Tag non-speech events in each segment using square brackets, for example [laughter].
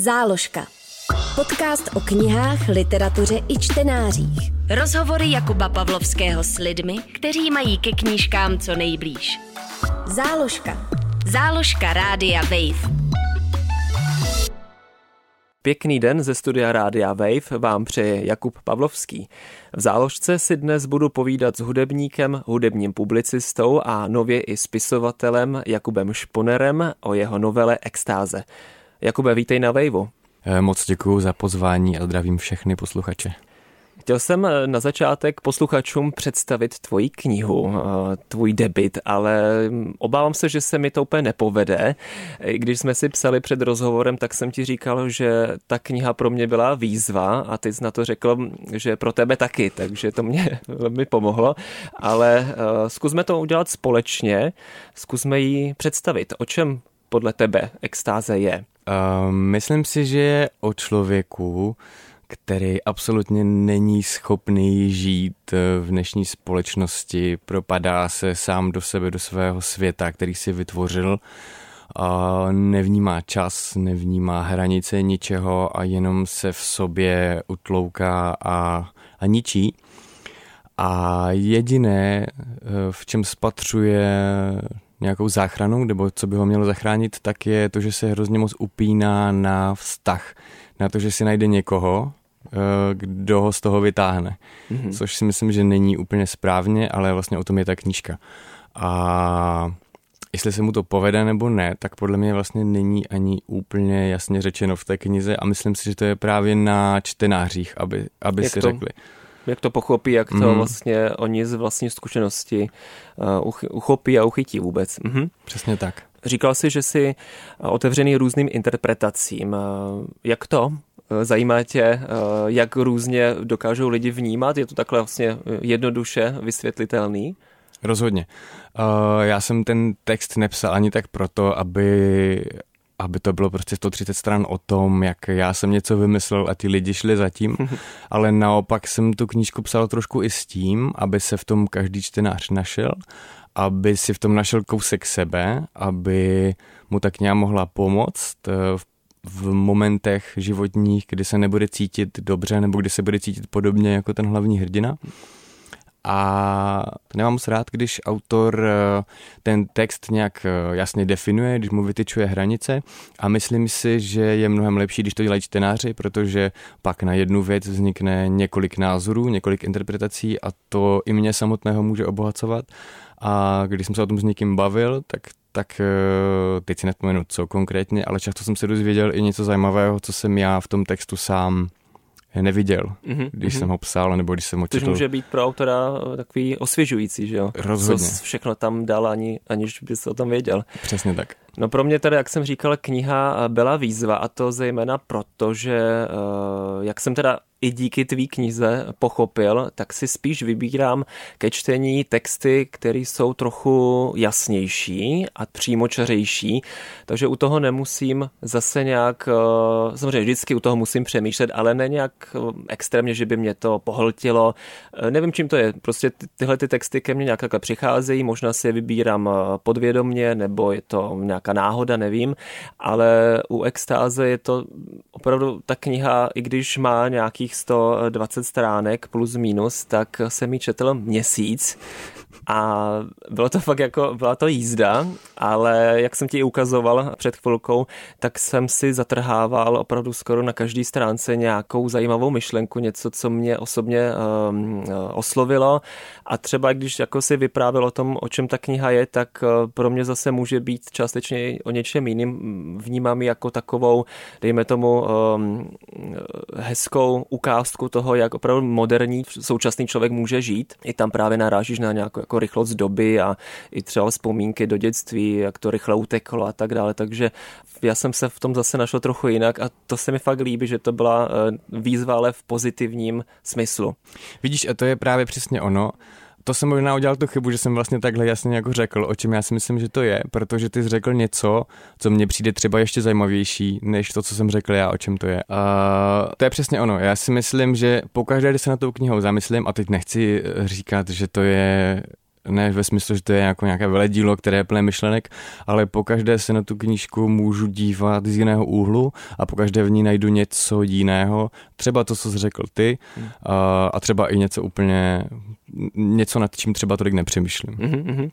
Záložka. Podcast o knihách, literatuře i čtenářích. Rozhovory Jakuba Pavlovského s lidmi, kteří mají ke knížkám co nejblíž. Záložka. Záložka Rádia Wave. Pěkný den ze studia Rádia Wave vám přeje Jakub Pavlovský. V záložce si dnes budu povídat s hudebníkem, hudebním publicistou a nově i spisovatelem Jakubem Šponerem o jeho novele Extáze. Jakube, vítej na Waveu. Eh, moc děkuji za pozvání a zdravím všechny posluchače. Chtěl jsem eh, na začátek posluchačům představit tvoji knihu, eh, tvůj debit, ale mm, obávám se, že se mi to úplně nepovede. Když jsme si psali před rozhovorem, tak jsem ti říkal, že ta kniha pro mě byla výzva a ty jsi na to řekl, že pro tebe taky, takže to mě [laughs] velmi pomohlo. Ale zkusme to udělat společně, zkusme ji představit. O čem podle tebe extáze je? Uh, myslím si, že je o člověku, který absolutně není schopný žít eh, v dnešní společnosti, propadá se sám do sebe, do svého světa, který si vytvořil, a nevnímá čas, nevnímá hranice ničeho a jenom se v sobě utlouká a, a ničí. A jediné, eh, v čem spatřuje nějakou záchranu, nebo co by ho mělo zachránit, tak je to, že se hrozně moc upíná na vztah, na to, že si najde někoho, eh, kdo ho z toho vytáhne. Mm-hmm. Což si myslím, že není úplně správně, ale vlastně o tom je ta knížka. A jestli se mu to povede nebo ne, tak podle mě vlastně není ani úplně jasně řečeno v té knize a myslím si, že to je právě na čtenářích, aby, aby si to? řekli jak to pochopí, jak to mm. vlastně oni z vlastní zkušenosti uh, uchopí a uchytí vůbec. Mm-hmm. Přesně tak. Říkal jsi, že jsi otevřený různým interpretacím. Jak to? Zajímá tě, jak různě dokážou lidi vnímat? Je to takhle vlastně jednoduše vysvětlitelný? Rozhodně. Já jsem ten text nepsal ani tak proto, aby, aby to bylo prostě 130 stran o tom, jak já jsem něco vymyslel a ty lidi šli zatím, [laughs] ale naopak jsem tu knížku psal trošku i s tím, aby se v tom každý čtenář našel, aby si v tom našel kousek sebe, aby mu ta kniha mohla pomoct eh, v v momentech životních, kdy se nebude cítit dobře nebo kdy se bude cítit podobně jako ten hlavní hrdina a nemám moc rád, když autor eh, ten text nějak eh, jasně definuje, když mu vytyčuje hranice. A myslím si, že je mnohem lepší, když to dělají čtenáři, protože pak na jednu věc vznikne několik názorů, několik interpretací a to i mě samotného může obohacovat. A když jsem se o tom s někým bavil, tak tak eh, teď si nepomenu co konkrétně, ale často jsem se dozvěděl i něco zajímavého, co jsem já v tom textu sám neviděl, mm-hmm. když mm-hmm. jsem ho psal, nebo když jsem ho četl. Což může být pro autora takový osvěžující, že jo? Rozhodně. Co všechno tam dal, ani, aniž bys o tom věděl. Přesně tak. No pro mě tedy, jak jsem říkal, kniha byla výzva a to zejména proto, že eh, jak jsem teda i díky tvý knize pochopil, tak si spíš vybírám ke čtení texty, které jsou trochu jasnější a přímočařejší, takže u toho nemusím zase nějak, eh, samozřejmě vždycky u toho musím přemýšlet, ale ne nějak eh, extrémně, že by mě to pohltilo. Eh, nevím, čím to je, prostě tyhle ty texty ke mně nějak přicházejí, možná si je vybírám podvědomně, nebo je to nějaká náhoda, nevím, ale u extáze je to opravdu ta kniha, i když má nějaký nějakých 120 stránek plus minus, tak jsem ji četl měsíc a bylo to fakt jako, byla to jízda, ale jak jsem ti ukazoval před chvilkou, tak jsem si zatrhával opravdu skoro na každé stránce nějakou zajímavou myšlenku, něco, co mě osobně um, oslovilo a třeba když jako si vyprávěl o tom, o čem ta kniha je, tak uh, pro mě zase může být částečně o něčem jiným. Vnímám ji jako takovou, dejme tomu, um, hezkou ukázku toho, jak opravdu moderní současný člověk může žít. I tam právě narážíš na nějakou jako rychlost doby a i třeba vzpomínky do dětství, jak to rychle uteklo a tak dále. Takže já jsem se v tom zase našel trochu jinak a to se mi fakt líbí, že to byla eh, výzva, ale v pozitivním smyslu. Vidíš, a to je právě přesně ono to jsem možná udělal tu chybu, že jsem vlastně takhle jasně jako řekl, o čem já si myslím, že to je, protože ty jsi řekl něco, co mně přijde třeba ještě zajímavější, než to, co jsem řekl já, o čem to je. A to je přesně ono. Já si myslím, že pokaždé, když se na tou knihou zamyslím, a teď nechci říkat, že to je ne ve smyslu, že to je jako nějaké veledílo, které je plné myšlenek, ale po každé se na tu knížku můžu dívat z jiného úhlu a po každé v ní najdu něco jiného, třeba to, co jsi řekl ty hmm. a, a třeba i něco úplně, něco nad čím třeba tolik nepřemýšlím. Mm-hmm.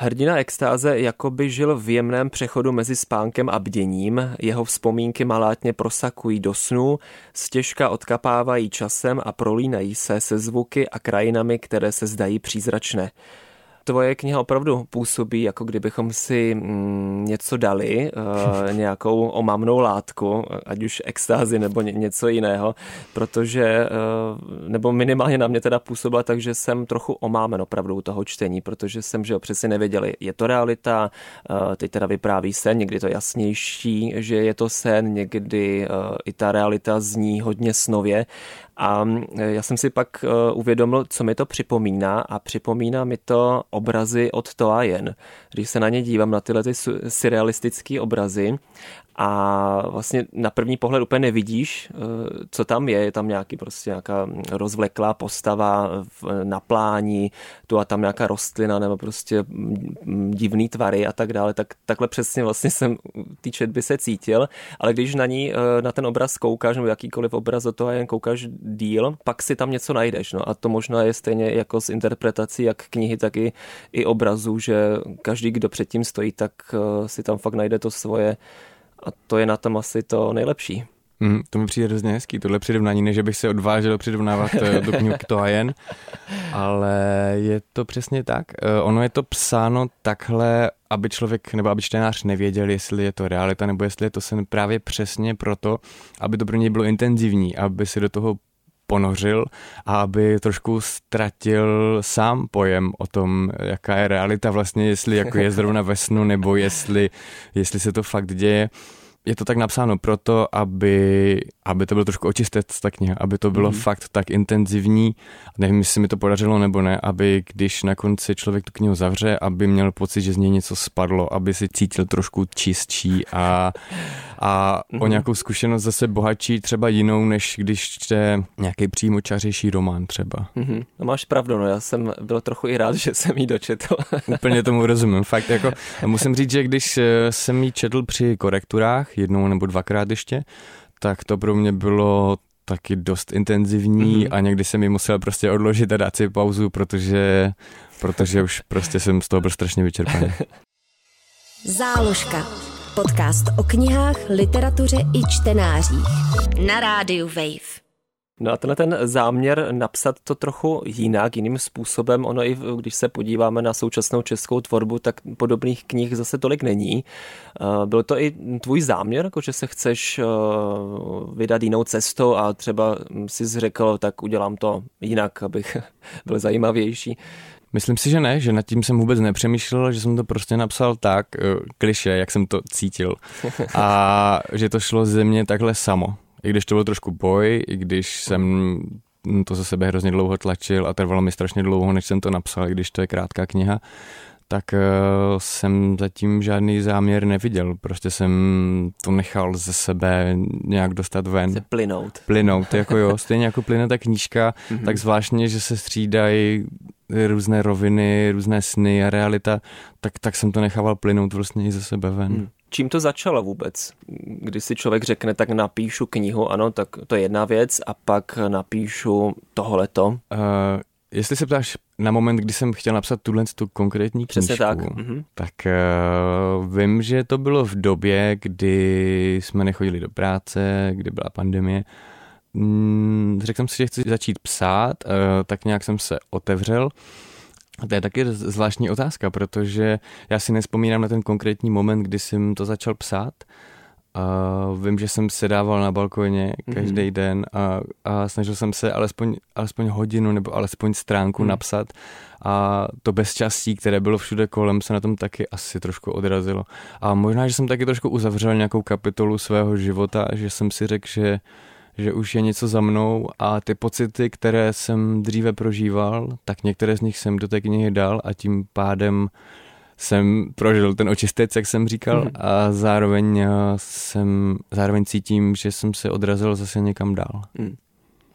Hrdina extáze jakoby žil v jemném přechodu mezi spánkem a bděním, jeho vzpomínky malátně prosakují do snu, stěžka odkapávají časem a prolínají se se zvuky a krajinami, které se zdají přízračné tvoje kniha opravdu působí, jako kdybychom si mm, něco dali, uh, [laughs] nějakou omamnou látku, ať už extázi nebo ně, něco jiného, protože, uh, nebo minimálně na mě teda působila tak, že jsem trochu omámen opravdu toho čtení, protože jsem, že jo, přesně nevěděli, je to realita, uh, teď teda vypráví sen, někdy to jasnější, že je to sen, někdy uh, i ta realita zní hodně snově a e, já jsem si pak e, uvědomil, co mi to připomíná a připomíná mi to obrazy od Toa Jen. Když se na ně dívám, na tyhle ty surrealistické obrazy a vlastně na první pohled úplně nevidíš, eh, co tam je. Je tam nějaký prostě nějaká rozvleklá postava na plání, tu a tam nějaká rostlina nebo prostě divný tvary a tak dále. Tak, takhle přesně vlastně jsem té četby se cítil, ale když na ní, eh, na ten obraz koukáš, nebo jakýkoliv obraz do toho jen koukáš díl, pak si tam něco najdeš. No a to možná je stejně jako s interpretací jak knihy, tak i, i obrazů, že každý, kdo předtím stojí, tak eh, si tam fakt najde to svoje a to je na tom asi to nejlepší. Mm, to mi přijde hrozně hezký, tohle přirovnání, než bych se odvážel přirovnávat eh, do knihy to a jen, ale je to přesně tak. Eh, ono je to psáno takhle, aby člověk nebo aby čtenář nevěděl, jestli je to realita nebo jestli je to sen právě přesně proto, aby to pro něj bylo intenzivní, aby si do toho ponořil a aby trošku ztratil sám pojem o tom, jaká je realita vlastně, jestli jako je zrovna ve snu, nebo jestli, jestli se to fakt děje je to tak napsáno proto, aby, aby to byl trošku očistec ta kniha, aby to bylo mm. fakt tak intenzivní, nevím, jestli mi to podařilo nebo ne, aby když na konci člověk tu knihu zavře, aby měl pocit, že z něj něco spadlo, aby si cítil trošku čistší a, a mm. o mhm. nějakou zkušenost zase bohatší, třeba jinou, než když čte nějaký přímočařejší román třeba. Mm-hmm. No máš pravdu, no já jsem byl trochu i rád, [laughs] že jsem jí dočetl. Úplně tomu rozumím, fakt jako musím říct, že když eh, jsem jí četl při korekturách, jednou nebo dvakrát ještě, tak to pro mě bylo taky dost intenzivní mm-hmm. a někdy jsem mi musel prostě odložit a dát si pauzu, protože, protože už prostě jsem z toho byl strašně vyčerpaný. [laughs] Záložka. Podcast o knihách, literatuře i čtenářích. Na rádiu Wave. No a tenhle ten záměr napsat to trochu jinak, jiným způsobem, ono i když se podíváme na současnou českou tvorbu, tak podobných knih zase tolik není. Eh, byl to i tvůj záměr, jako že se chceš eh, vydat jinou cestou a třeba si řekl, tak udělám to jinak, abych [laughs] byl zajímavější. Myslím si, že ne, že nad tím jsem vůbec nepřemýšlel, že jsem to prostě napsal tak, eh, kliše, jak jsem to cítil. [laughs] A že to šlo ze mě takhle samo. I když to byl trošku boj, i když jsem to za sebe hrozně dlouho tlačil a trvalo mi strašně dlouho, než jsem to napsal, i když to je krátká kniha, tak uh, jsem zatím žádný záměr neviděl. Prostě jsem to nechal ze sebe nějak dostat ven. Se plynout. Plynout, jako jo. [laughs] Stejně jako plyne ta knížka, mm-hmm. tak zvláštně, že se střídají různé roviny, různé sny a realita, tak, tak jsem to nechával plynout vlastně i ze sebe ven. Mm. Čím to začalo vůbec? Když si člověk řekne, tak napíšu knihu, ano, tak to je jedna věc a pak napíšu tohleto. Uh, jestli se ptáš na moment, kdy jsem chtěl napsat tuhle tu konkrétní knižku, Přesně tak, uh-huh. tak uh, vím, že to bylo v době, kdy jsme nechodili do práce, kdy byla pandemie. Mm, řekl jsem si, že chci začít psát, uh, tak nějak jsem se otevřel a to je taky zvláštní otázka, protože já si nespomínám na ten konkrétní moment, kdy jsem to začal psát. A vím, že jsem sedával na balkoně každý mm-hmm. den a, a snažil jsem se alespoň, alespoň hodinu nebo alespoň stránku mm. napsat a to bezčastí, které bylo všude kolem, se na tom taky asi trošku odrazilo. A možná, že jsem taky trošku uzavřel nějakou kapitolu svého života, že jsem si řekl, že že už je něco za mnou a ty pocity, které jsem dříve prožíval, tak některé z nich jsem do té knihy dal a tím pádem jsem prožil ten očistec, jak jsem říkal, mm. a zároveň jsem, zároveň cítím, že jsem se odrazil zase někam dál. Mm.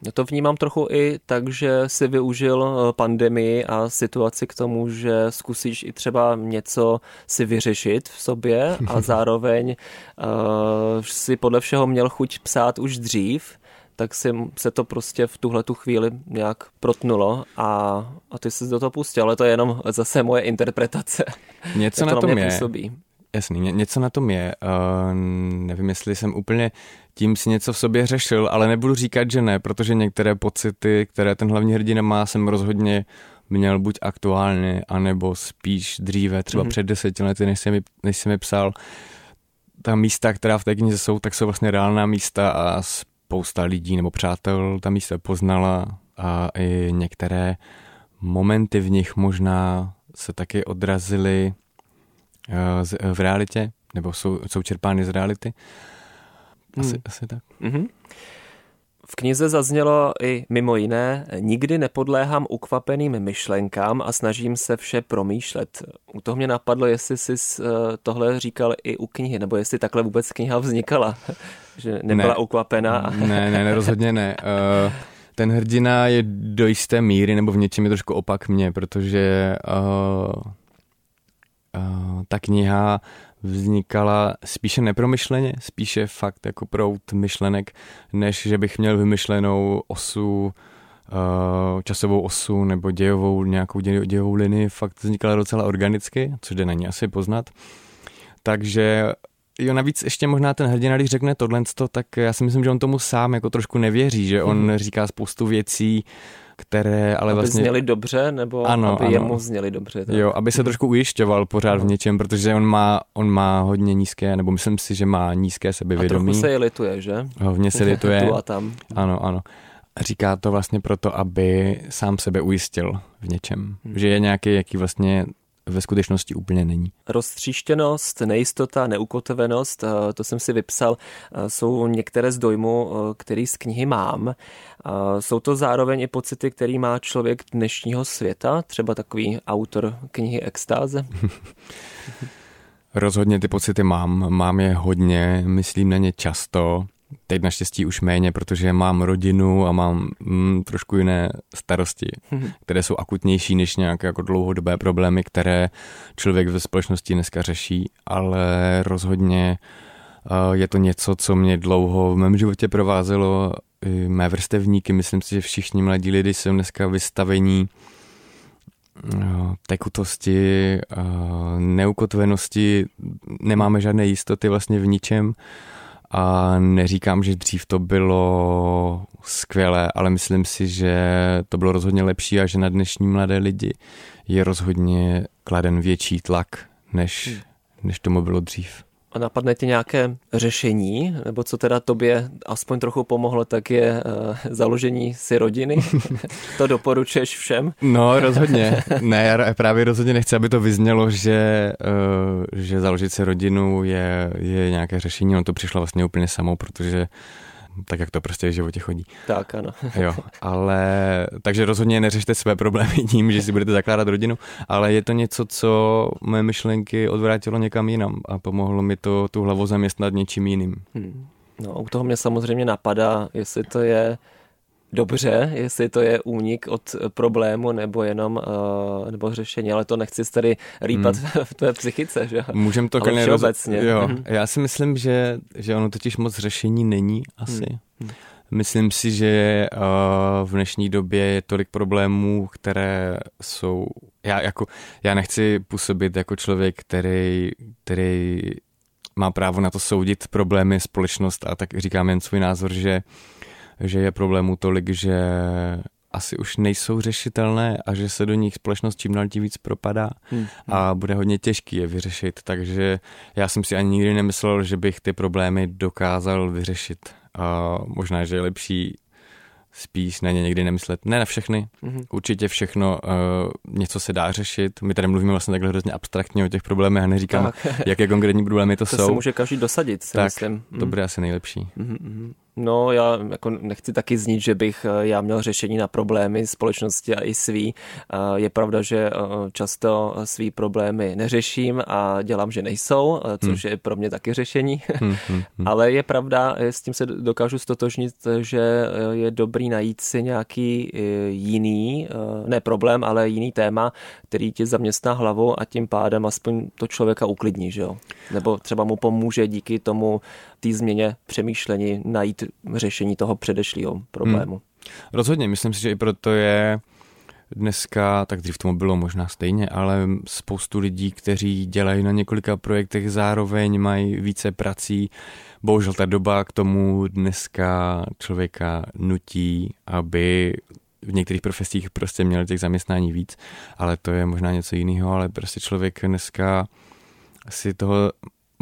Já to vnímám trochu i tak, že si využil eh, pandemii a situaci k tomu, že zkusíš i třeba něco si vyřešit v sobě [laughs] a zároveň uh, si podle všeho měl chuť psát už dřív, tak si se to prostě v tuhle tu chvíli nějak protnulo a, a ty jsi do toho pustil, ale to je jenom zase moje interpretace. Něco na, na tom je. Působí. Jasný, ně, něco na tom je. Uh, nevím, jestli jsem úplně tím si něco v sobě řešil, ale nebudu říkat, že ne, protože některé pocity, které ten hlavní hrdina má, jsem rozhodně měl buď aktuálně, anebo spíš dříve, třeba mm-hmm. před deseti lety, než jsem, mi, než jsem mi psal. Ta místa, která v té knize jsou, tak jsou vlastně reálná místa a spousta lidí nebo přátel ta místa poznala a i některé momenty v nich možná se taky odrazily v realitě, nebo jsou, jsou čerpány z reality. Asi, hmm. asi tak. Mm-hmm. V knize zaznělo i mimo jiné, nikdy nepodléhám ukvapeným myšlenkám a snažím se vše promýšlet. U toho mě napadlo, jestli jsi eh, tohle říkal i u knihy, nebo jestli takhle vůbec kniha vznikala, [laughs] že nebyla ne, ukvapená. Ne, ne, ne, rozhodně ne. Ten hrdina je do jisté míry, nebo v něčem je trošku opak mě, protože ta kniha vznikala spíše nepromyšleně, spíše fakt jako prout myšlenek, než že bych měl vymyšlenou osu, uh, časovou osu nebo dějovou, nějakou dějovou linii, fakt vznikala docela organicky, což jde na ní asi poznat. Takže Jo, navíc ještě možná ten hrdina, když řekne tohle, tak já si myslím, že on tomu sám jako trošku nevěří, že on hmm. říká spoustu věcí, které ale aby vlastně... zněli dobře, nebo ano, aby ano. jemu zněli dobře. Tak. Jo, aby se trošku ujišťoval pořád v něčem, protože on má, on má hodně nízké, nebo myslím si, že má nízké sebevědomí. A trochu se je lituje, že? Hodně se lituje. [laughs] tu a tam. Ano, ano. Říká to vlastně proto, aby sám sebe ujistil v něčem. Hmm. Že je nějaký, jaký vlastně ve skutečnosti úplně není. Roztříštěnost, nejistota, neukotvenost, eh, to jsem si vypsal, eh, jsou některé z dojmů, eh, který z knihy mám. Jsou to zároveň i pocity, který má člověk dnešního světa, třeba takový autor knihy Extáze? [laughs] Rozhodně ty pocity mám, mám je hodně, myslím na ně často. Teď naštěstí už méně, protože mám rodinu a mám mm, trošku jiné starosti, mhm. které jsou akutnější než nějaké jako dlouhodobé problémy, které člověk ve společnosti dneska řeší, ale rozhodně uh, je to něco, co mě dlouho v mém životě provázelo. I mé vrstevníky, myslím si, že všichni mladí lidi jsou dneska vystavení tekutosti, neukotvenosti, nemáme žádné jistoty vlastně v ničem a neříkám, že dřív to bylo skvělé, ale myslím si, že to bylo rozhodně lepší a že na dnešní mladé lidi je rozhodně kladen větší tlak, než, hmm. než tomu bylo dřív. A napadne ti nějaké řešení, nebo co teda tobě aspoň trochu pomohlo, tak je uh, založení si rodiny. [laughs] to doporučuješ všem? No, rozhodně. Ne, já právě rozhodně nechci, aby to vyznělo, že, uh, že založit si rodinu je, je nějaké řešení. On to přišlo vlastně úplně samo, protože uh, tak jak to prostě v životě chodí. Tak, ano. [laughs] jo, ale takže rozhodně neřešte své problémy tím, že si budete zakládat rodinu, ale je to něco, co moje myšlenky odvrátilo někam jinam a pomohlo mi to tu hlavu zaměstnat něčím jiným. Hmm. No, u toho mě samozřejmě napadá, jestli to je dobře, jestli to je únik od problému nebo jenom uh, nebo řešení, ale to nechci tady rýpat hmm. [laughs] v tvé psychice, že? Můžem to klidně roz... Jo, hmm. já si myslím, že, že ono totiž moc řešení není asi. Hmm. hmm. Myslím si, že uh, v dnešní době je tolik problémů, které jsou... Já, jako, já nechci působit jako člověk, který, který má právo na to soudit problémy společnost a tak říkám jen svůj názor, že že je problémů tolik, že asi už nejsou řešitelné a že se do nich společnost čím dál tím víc propadá hmm. a bude hodně těžký je vyřešit, takže já jsem si ani nikdy nemyslel, že bych ty problémy dokázal vyřešit. A možná, že je lepší spíš na ně někdy nemyslet. Ne na všechny, mm-hmm. určitě všechno, uh, něco se dá řešit. My tady mluvíme vlastně takhle hrozně abstraktně o těch problémech a neříkám, tak. jaké konkrétní problémy to, to jsou. To se může každý dosadit, si tak, myslím. to mhm. bude mm. asi nejlepší. Mm-hmm. No, já jako nechci taky znít, že bych eh, já měl řešení na problémy společnosti a i svý. Eh, je pravda, že eh, často svý problémy neřeším a dělám, že nejsou, což hmm. je pro mě taky řešení. Hmm, hmm, hmm. [laughs] Ale je pravda, s tím se dokážu stotožnit, že je dobrý najít si nějaký jiný, ne problém, ale jiný téma, který ti zaměstná hlavu a tím pádem aspoň to člověka uklidní, že jo? Nebo třeba mu pomůže díky tomu té změně přemýšlení najít řešení toho předešlého problému. Hmm. Rozhodně, myslím si, že i proto je dneska, tak dřív tomu bylo možná stejně, ale spoustu lidí, kteří dělají na několika projektech zároveň, mají více prací. Bohužel ta doba k tomu dneska člověka nutí, aby v některých profesích prostě měl těch zaměstnání víc, ale to je možná něco jiného, ale prostě člověk dneska si toho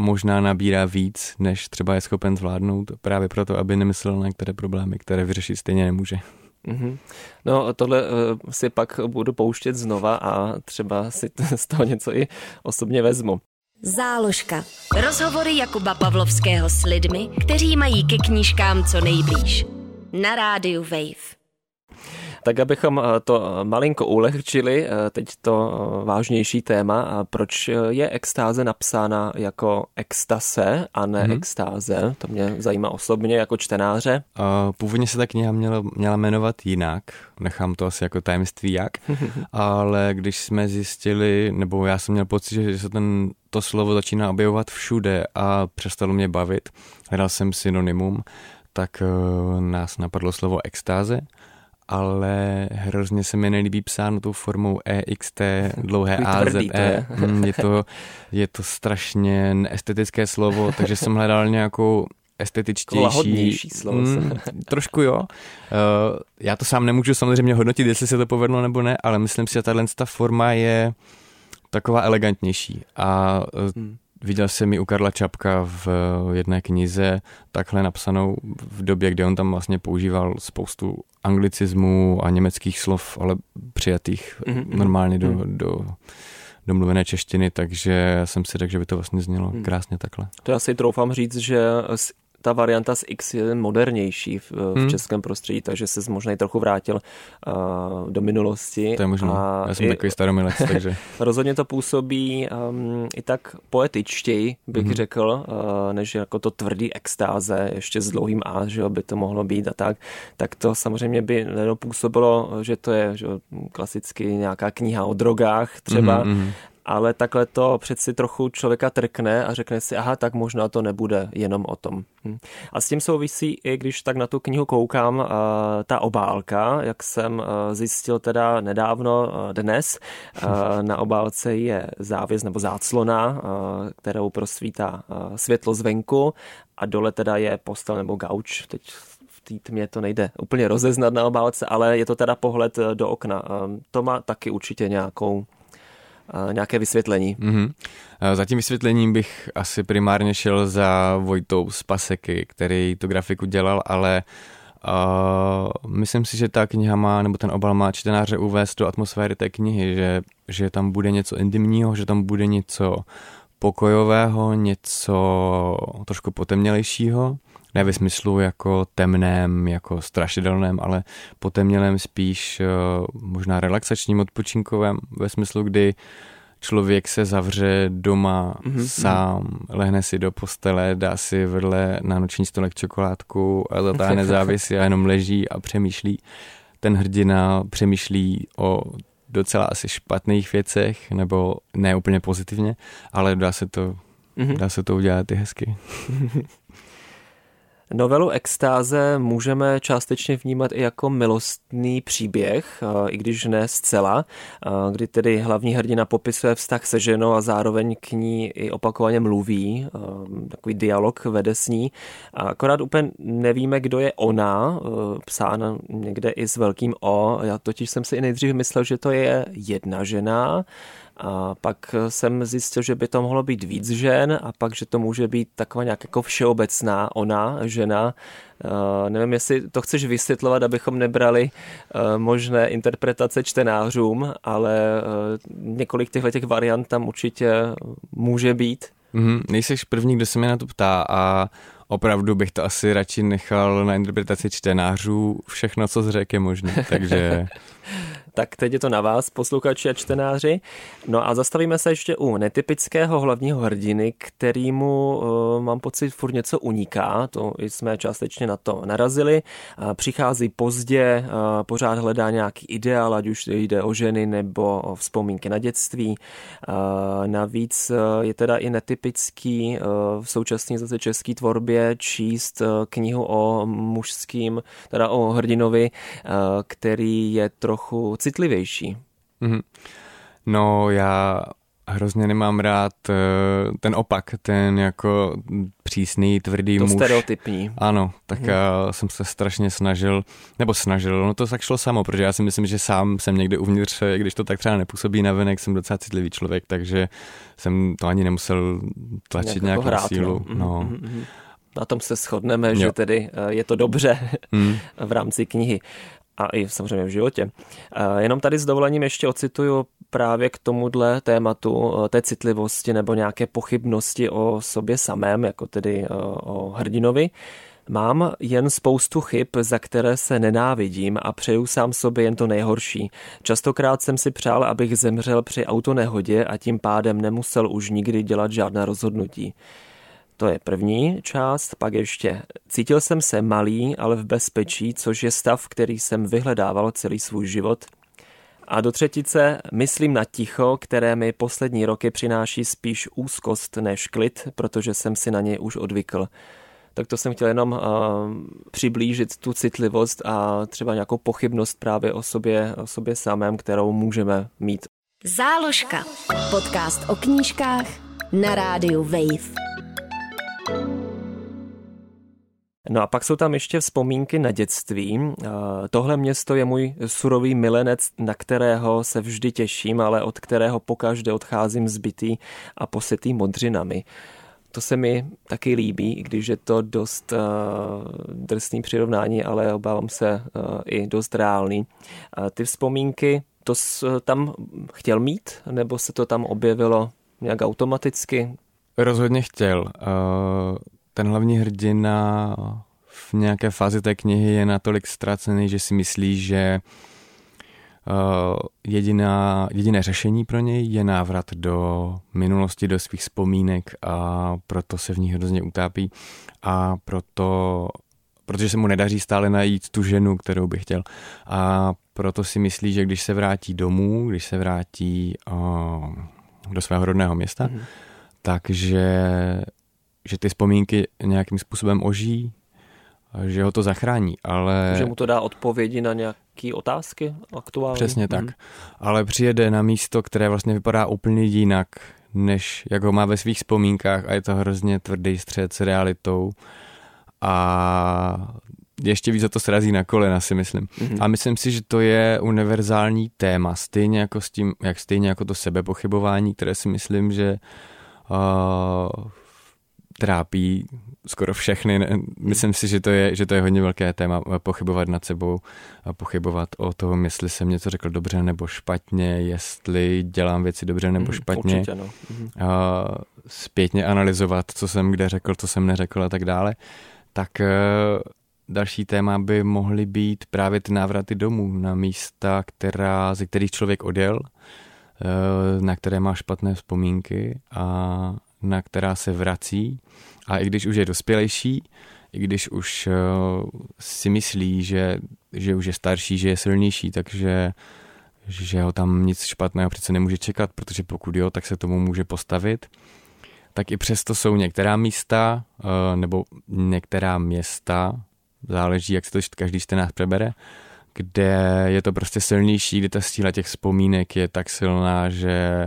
možná nabírá víc, než třeba je schopen zvládnout, právě proto, aby nemyslel na některé problémy, které vyřešit stejně nemůže. Mm-hmm. No tohle uh, si pak budu pouštět znova a třeba si [laughs] z toho něco i osobně vezmu. Záložka. Rozhovory Jakuba Pavlovského s lidmi, kteří mají ke knížkám co nejblíž. Na rádiu Wave. Tak abychom eh, to eh, malinko ulehčili, eh, teď to vážnější téma, proč je extáze napsána jako extase a ne hmm. extáze? To mě zajímá osobně jako čtenáře. Původně se ta kniha měla, měla jmenovat jinak, nechám to asi jako tajemství jak, [laughs] ale když jsme zjistili, nebo já jsem měl pocit, že se ten to slovo začíná objevovat všude a přestalo mě bavit, hledal jsem synonymum, tak nás napadlo slovo extáze ale hrozně se mi nelíbí psáno tou formou EXT, dlouhé AZE. Je. Mm, je, to, je to strašně neestetické slovo, takže jsem hledal nějakou estetičtější. Lahodnější slovo. Mm, trošku jo. Uh, já to sám nemůžu samozřejmě hodnotit, jestli se to povedlo nebo ne, ale myslím si, že tahle forma je taková elegantnější. A uh, hmm. Viděl jsem ji u Karla Čapka v jedné knize, takhle napsanou v době, kdy on tam vlastně používal spoustu anglicismů a německých slov, ale přijatých mm-hmm. normálně do, mm-hmm. do domluvené češtiny, takže jsem si řekl, že by to vlastně znělo hmm. krásně takhle. To já si troufám říct, že ta varianta z X je modernější v, v hmm. českém prostředí, takže se možná i trochu vrátil uh, do minulosti. To je možné. Já jsem i, takový staromilec, [laughs] takže... rozhodně to působí um, i tak poetičtěji, bych hmm. řekl, uh, než jako to tvrdý extáze, ještě s dlouhým A, že by to mohlo být a tak. Tak to samozřejmě by nedopůsobilo, že to je že klasicky nějaká kniha o drogách třeba, hmm, ale takhle to přeci trochu člověka trkne a řekne si, aha, tak možná to nebude jenom o tom. Hm. A s tím souvisí i když tak na tu knihu koukám, ta obálka, jak jsem zjistil teda nedávno dnes, [laughs] na obálce je závěs nebo záclona, kterou prosvítá světlo zvenku a dole teda je postel nebo gauč, teď v té tmě to nejde úplně rozeznat na obálce, ale je to teda pohled do okna. To má taky určitě nějakou nějaké vysvětlení. Mm-hmm. Za tím vysvětlením bych asi primárně šel za Vojtou z Paseky, který tu grafiku dělal, ale uh, myslím si, že ta kniha má, nebo ten obal má čtenáře uvést do atmosféry té knihy, že, že tam bude něco intimního, že tam bude něco pokojového, něco trošku potemnělejšího ne ve smyslu jako temném, jako strašidelném, ale potemnělém spíš uh, možná relaxačním, odpočinkovém, ve smyslu, kdy člověk se zavře doma mm-hmm. sám, lehne si do postele, dá si vedle na noční stolek čokoládku a zatáhne [laughs] závisy a jenom leží a přemýšlí. Ten hrdina přemýšlí o docela asi špatných věcech, nebo ne úplně pozitivně, ale dá se to, mm-hmm. dá se to udělat i hezky. [laughs] Novelu Extáze můžeme částečně vnímat i jako milostný příběh, i když ne zcela, kdy tedy hlavní hrdina popisuje vztah se ženou a zároveň k ní i opakovaně mluví, takový dialog vede s ní. Akorát úplně nevíme, kdo je ona, psána někde i s velkým O. Já totiž jsem si i nejdřív myslel, že to je jedna žena, a pak jsem zjistil, že by to mohlo být víc žen a pak, že to může být taková nějak jako všeobecná ona, žena. Uh, nevím, jestli to chceš vysvětlovat, abychom nebrali uh, možné interpretace čtenářům, ale uh, několik těchto těch variant tam určitě může být. Mm-hmm, nejseš první, kdo se mě na to ptá a opravdu bych to asi radši nechal na interpretaci čtenářů. Všechno, co z je možné, takže... [laughs] tak teď je to na vás, posluchači a čtenáři. No a zastavíme se ještě u netypického hlavního hrdiny, kterýmu uh, mám pocit furt něco uniká, to jsme částečně na to narazili. Přichází pozdě, uh, pořád hledá nějaký ideál, ať už jde o ženy nebo o vzpomínky na dětství. Uh, navíc je teda i netypický v současné zase české tvorbě číst knihu o mužským, teda o hrdinovi, který je trochu citlivější. Mm-hmm. No já hrozně nemám rád eh, ten opak, ten jako přísný, tvrdý to muž. stereotypní. Ano, tak hmm. já jsem se strašně snažil, nebo snažil, no to tak šlo samo, protože já si myslím, že sám jsem někde uvnitř, když to tak třeba nepůsobí na venek, jsem docela citlivý člověk, takže jsem to ani nemusel tlačit nějak jako na sílu. No. no. Mm-hmm. Na tom se shodneme, jo. že tedy eh, je to dobře mm. [laughs] v rámci knihy a i samozřejmě v životě. Jenom tady s dovolením ještě ocituju právě k tomuhle tématu té citlivosti nebo nějaké pochybnosti o sobě samém, jako tedy o hrdinovi. Mám jen spoustu chyb, za které se nenávidím a přeju sám sobě jen to nejhorší. Častokrát jsem si přál, abych zemřel při autonehodě a tím pádem nemusel už nikdy dělat žádné rozhodnutí. To je první část, pak ještě cítil jsem se malý, ale v bezpečí, což je stav, který jsem vyhledával celý svůj život. A do třetice myslím na ticho, které mi poslední roky přináší spíš úzkost než klid, protože jsem si na něj už odvykl. Tak to jsem chtěl jenom uh, přiblížit tu citlivost a třeba nějakou pochybnost právě o sobě, o sobě samém, kterou můžeme mít. Záložka. Podcast o knížkách na rádiu Wave. No a pak jsou tam ještě vzpomínky na dětství. Tohle město je můj surový milenec, na kterého se vždy těším, ale od kterého pokaždé odcházím zbytý a posetý modřinami. To se mi taky líbí, i když je to dost uh, drsný přirovnání, ale obávám se uh, i dost reálný. Ty vzpomínky, to jsi tam chtěl mít, nebo se to tam objevilo nějak automaticky? Rozhodně chtěl. Uh, ten hlavní hrdina v nějaké fázi té knihy je natolik ztracený, že si myslí, že uh, jediná, jediné řešení pro něj je návrat do minulosti, do svých vzpomínek a proto se v ní hrozně utápí a proto protože se mu nedaří stále najít tu ženu, kterou by chtěl. A proto si myslí, že když se vrátí domů, když se vrátí uh, do svého rodného města, mm-hmm takže že ty vzpomínky nějakým způsobem ožijí, že ho to zachrání, ale... Že mu to dá odpovědi na nějaké otázky aktuální. Přesně tak. Hmm. Ale přijede na místo, které vlastně vypadá úplně jinak, než jak ho má ve svých vzpomínkách a je to hrozně tvrdý střed s realitou a ještě víc za to srazí na kolena, si myslím. Mm-hmm. A myslím si, že to je univerzální téma, stejně jako, s tím, jak stejně jako to sebepochybování, které si myslím, že uh, trápí skoro všechny. Myslím si, že to, je, že to je hodně velké téma pochybovat nad sebou a pochybovat o tom, jestli jsem něco řekl dobře nebo špatně, jestli dělám věci dobře nebo mhm, špatně. Určitě, no. a zpětně analyzovat, co jsem kde řekl, co jsem neřekl a tak dále. Tak další téma by mohly být právě ty návraty domů na místa, která, ze kterých člověk odjel, Eh, na které má špatné vzpomínky a na která se vrací. A i když už je dospělejší, i když už eh, si myslí, že, že už je starší, že je silnější, takže že ho tam nic špatného přece nemůže čekat, protože pokud jo, tak se tomu může postavit. Tak i přesto jsou některá místa eh, nebo některá města, záleží, jak se to každý čtenář přebere, kde je to prostě silnější, kde ta síla těch vzpomínek je tak silná, že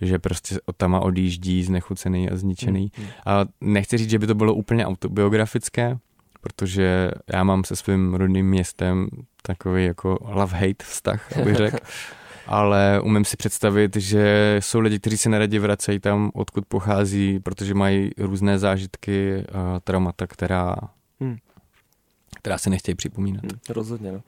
že prostě od tam odjíždí znechucený a zničený. Mm, mm. A nechci říct, že by to bylo úplně autobiografické, protože já mám se svým rodným městem takový jako love-hate vztah, abych [laughs] řekl. Ale umím si představit, že jsou lidi, kteří se neradi vracejí tam, odkud pochází, protože mají různé zážitky, traumata, která která se nechtějí připomínat. Hmm, rozhodně, no.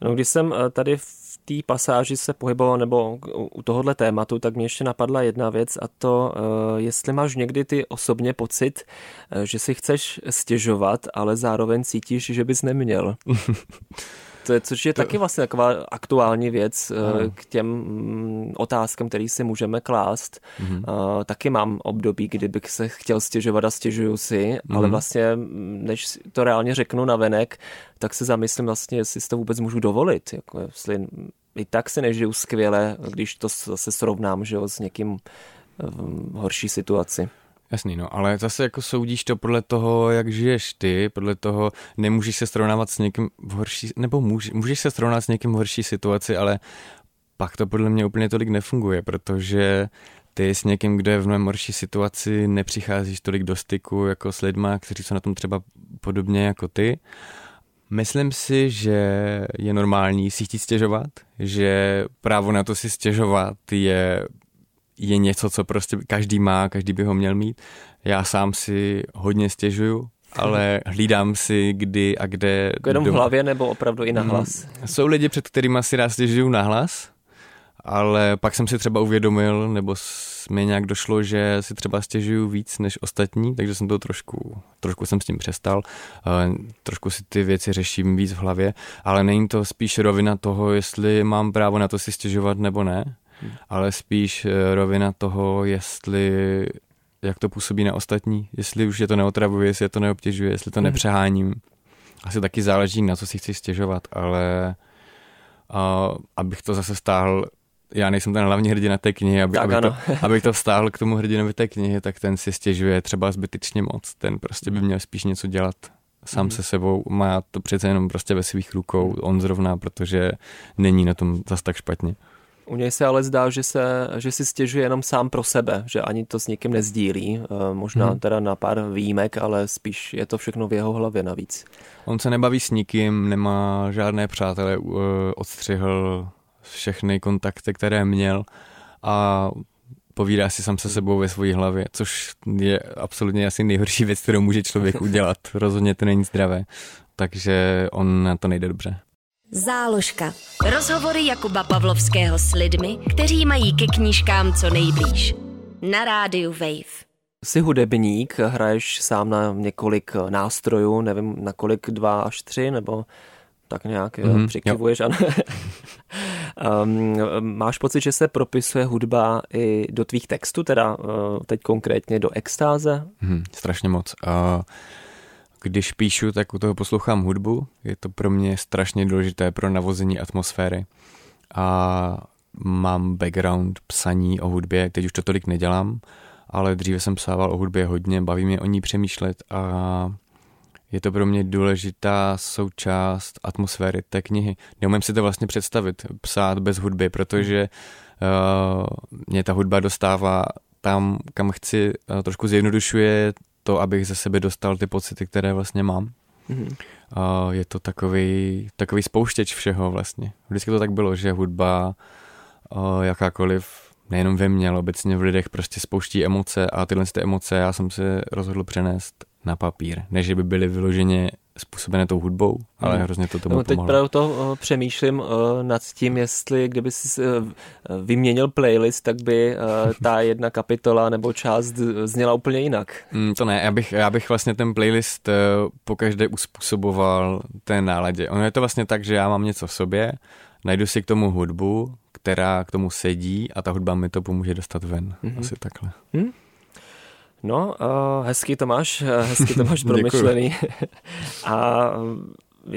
No, když jsem eh, tady v té pasáži se pohyboval, nebo u tohohle tématu, tak mě ještě napadla jedna věc a to, eh, jestli máš někdy ty osobně pocit, eh, že si chceš stěžovat, ale zároveň cítíš, že bys neměl. [laughs] To je, což je to... taky vlastně taková aktuální věc uh, k těm mm, otázkám, které si můžeme klást. Uh-huh. Uh, taky mám období, kdybych se chtěl stěžovat a stěžuju si, ale mhm. vlastně, mm, než to reálně řeknu na venek, tak se zamyslím vlastně, jestli si to vůbec můžu dovolit. Jako jestli i tak se nežiju skvěle, když to se srovnám že jo, s někým v horší situaci. Jasný, no, ale zase jako soudíš to podle toho, jak žiješ ty, podle toho nemůžeš se srovnávat s někým v horší, nebo můž, můžeš se srovnat s někým v horší situaci, ale pak to podle mě úplně tolik nefunguje, protože ty s někým, kdo je v mnohem horší situaci, nepřicházíš tolik do styku jako s lidma, kteří jsou na tom třeba podobně jako ty. Myslím si, že je normální si chtít stěžovat, že právo na to si stěžovat je je něco, co prostě každý má, každý by ho měl mít. Já sám si hodně stěžuju, ale hlídám si, kdy a kde. Jako jenom v hlavě nebo opravdu i na mhm. hlas? Jsou lidi, před kterými si rád stěžuju na hlas, ale pak jsem si třeba uvědomil, nebo mi nějak došlo, že si třeba stěžuju víc než ostatní, takže jsem to trošku, trošku jsem s tím přestal, trošku si ty věci řeším víc v hlavě, ale není to spíš rovina toho, jestli mám právo na to si stěžovat nebo ne, ale spíš eh, rovina toho, jestli jak to působí na ostatní, jestli už je to neotravuje, jestli je to neobtěžuje, jestli to hmm. nepřeháním. Asi taky záleží, na co si chci stěžovat, ale a, abych to zase stáhl, já nejsem ten hlavní hrdina té knihy, aby, tak [laughs] abych, to, abych to vstáhl k tomu hrdinovi té knihy, tak ten si stěžuje třeba zbytečně moc, ten prostě by měl spíš něco dělat sám mm. se sebou, má to přece jenom prostě ve svých rukou, on zrovna, protože není na tom zas tak špatně. U něj se ale zdá, že, se, že si stěžuje jenom sám pro sebe, že ani to s nikým nezdílí, eh, možná hmm. teda na pár výjimek, ale spíš je to všechno v jeho hlavě navíc. On se nebaví s nikým, nemá žádné přátelé, eh, odstřihl všechny kontakty, které měl a povídá si sám se sebou ve své hlavě, což je absolutně asi nejhorší věc, kterou může člověk udělat. Rozhodně to není zdravé, takže on na to nejde dobře. Záložka. Rozhovory Jakuba Pavlovského s lidmi, kteří mají ke knížkám co nejblíž. Na rádiu Wave. Jsi hudebník, hraješ sám na několik nástrojů, nevím na kolik, dva až tři, nebo tak nějak mm-hmm, přikivuješ. um, [laughs] máš pocit, že se propisuje hudba i do tvých textů, teda uh, teď konkrétně do extáze? Mm, strašně moc. Uh, když píšu, tak u toho poslouchám hudbu. Je to pro mě strašně důležité pro navození atmosféry. A mám background psaní o hudbě, teď už to tolik nedělám, ale dříve jsem psával o hudbě hodně, baví mě o ní přemýšlet a je to pro mě důležitá součást atmosféry té knihy. Neumím si to vlastně představit, psát bez hudby, protože uh, mě ta hudba dostává tam, kam chci, uh, trošku zjednodušuje to, abych ze sebe dostal ty pocity, které vlastně mám. Mm-hmm. A je to takový, takový spouštěč všeho vlastně. Vždycky to tak bylo, že hudba jakákoliv, nejenom ve mně, ale obecně v lidech prostě spouští emoce a tyhle ty emoce já jsem se rozhodl přenést na papír, než by byly vyloženě způsobené tou hudbou, ale hmm. hrozně to tomu no, Teď pomohlo. právě to uh, přemýšlím uh, nad tím, jestli kdyby si uh, vyměnil playlist, tak by uh, ta [laughs] jedna kapitola nebo část zněla úplně jinak. Mm, to ne, já bych, já bych vlastně ten playlist uh, pokaždé uspůsoboval té náladě. Ono je to vlastně tak, že já mám něco v sobě, najdu si k tomu hudbu, která k tomu sedí a ta hudba mi to pomůže dostat ven. Mm-hmm. Asi takhle. Hmm? No, uh, hezky to máš, eh, hezky to máš [laughs] promyšlený. a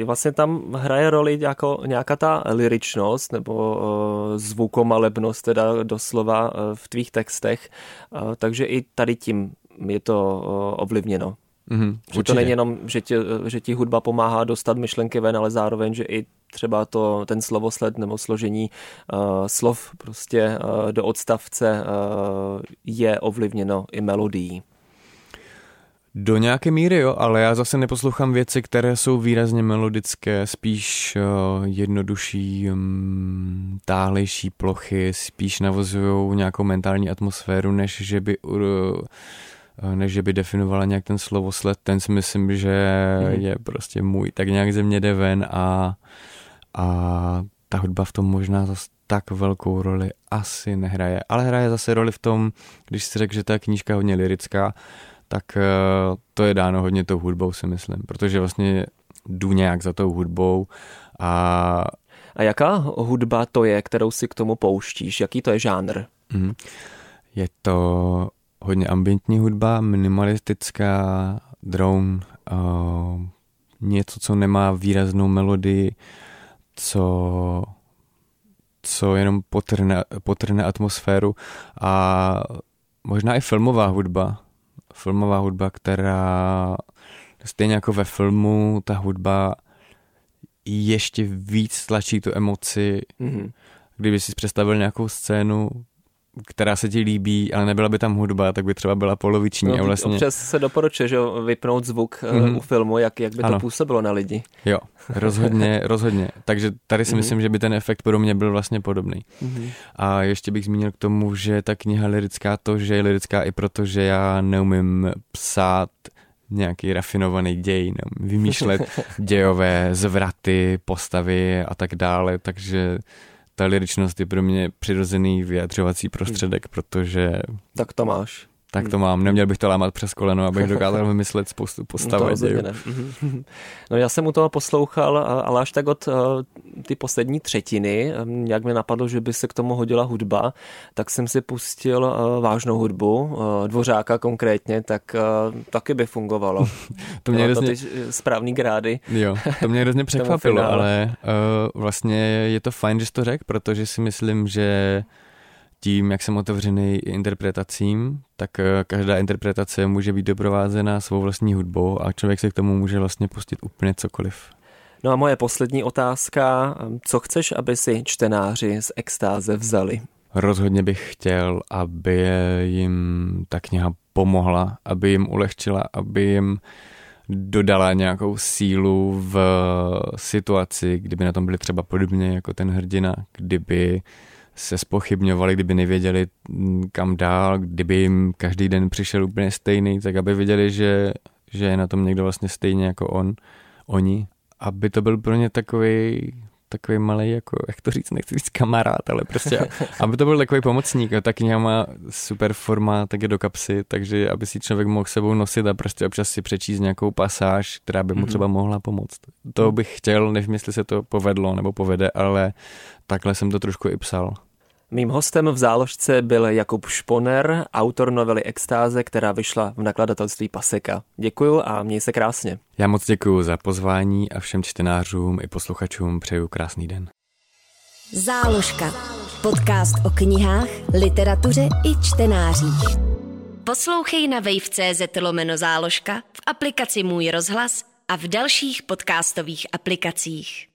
vlastně tam hraje roli jako nějaká ta liričnost nebo uh, zvukomalebnost teda doslova uh, v tvých textech, uh, takže i tady tím je to uh, ovlivněno. Mm-hmm, že to není jenom, že ti, že ti hudba pomáhá dostat myšlenky ven, ale zároveň, že i třeba to, ten slovosled nebo složení uh, slov prostě uh, do odstavce uh, je ovlivněno i melodií. Do nějaké míry jo, ale já zase neposlouchám věci, které jsou výrazně melodické, spíš uh, jednodušší, um, táhlejší plochy, spíš navozují nějakou mentální atmosféru, než že by uh, než že by definovala nějak ten slovosled, ten si myslím, že mm. je prostě můj, tak nějak ze mě jde ven a a ta hudba v tom možná zase tak velkou roli asi nehraje. Ale hraje zase roli v tom, když si řekl, že ta knížka je hodně lirická, tak uh, to je dáno hodně tou hudbou, si myslím, protože vlastně jdu nějak za tou hudbou a... A jaká hudba to je, kterou si k tomu pouštíš? Jaký to je žánr? Mm. Je to hodně ambientní hudba, minimalistická, drone, uh, něco, co nemá výraznou melodii, co, co jenom potrne, potrne atmosféru a možná i filmová hudba. Filmová hudba, která stejně jako ve filmu, ta hudba ještě víc tlačí tu emoci. Mm-hmm. Kdyby si představil nějakou scénu, která se ti líbí, ale nebyla by tam hudba, tak by třeba byla poloviční. No, a vlastně... Občas se doporučuje, že vypnout zvuk mm-hmm. u filmu, jak, jak by ano. to působilo na lidi. Jo, rozhodně, [laughs] rozhodně. Takže tady si mm-hmm. myslím, že by ten efekt pro mě byl vlastně podobný. Mm-hmm. A ještě bych zmínil k tomu, že ta kniha lirická to, že je lirická i proto, že já neumím psát nějaký rafinovaný děj, neumím vymýšlet [laughs] dějové zvraty, postavy a tak dále, takže ta liričnost je pro mě přirozený vyjadřovací prostředek, protože... Tak to máš. Tak to mám. Neměl bych to lámat přes koleno, abych dokázal [laughs] vymyslet spoustu postav. No, ne. no já jsem u toho poslouchal, ale až tak od ty poslední třetiny, jak mi napadlo, že by se k tomu hodila hudba, tak jsem si pustil vážnou hudbu, dvořáka konkrétně, tak taky by fungovalo. [laughs] to mě hrozně... správný grády. Jo, to mě hrozně [laughs] překvapilo, ale uh, vlastně je to fajn, že jsi to řekl, protože si myslím, že tím, jak jsem otevřený interpretacím, tak eh, každá interpretace může být doprovázena svou vlastní hudbou a člověk se k tomu může vlastně pustit úplně cokoliv. No a moje poslední otázka, co chceš, aby si čtenáři z extáze vzali? Rozhodně bych chtěl, aby jim ta kniha pomohla, aby jim ulehčila, aby jim dodala nějakou sílu v situaci, kdyby na tom byli třeba podobně jako ten hrdina, kdyby se spochybňovali, kdyby nevěděli mm, kam dál, kdyby jim každý den přišel úplně stejný, tak aby věděli, že, že je na tom někdo vlastně stejně jako on, oni. Aby to byl pro ně takový takový malý, jako, jak to říct, nechci říct kamarád, ale prostě, aby to byl takový pomocník. A ta kniha má super forma, tak je do kapsy, takže aby si člověk mohl sebou nosit a prostě občas si přečíst nějakou pasáž, která by mu mhm. třeba mohla pomoct. To bych chtěl, nevím, jestli se to povedlo nebo povede, ale takhle jsem to trošku i psal. Mým hostem v záložce byl Jakub Šponer, autor novely Extáze, která vyšla v nakladatelství Paseka. Děkuju a měj se krásně. Já moc děkuji za pozvání a všem čtenářům i posluchačům přeju krásný den. Záložka. Podcast o knihách, literatuře i čtenářích. Poslouchej na wave.cz lomeno záložka, v aplikaci Můj rozhlas a v dalších podcastových aplikacích.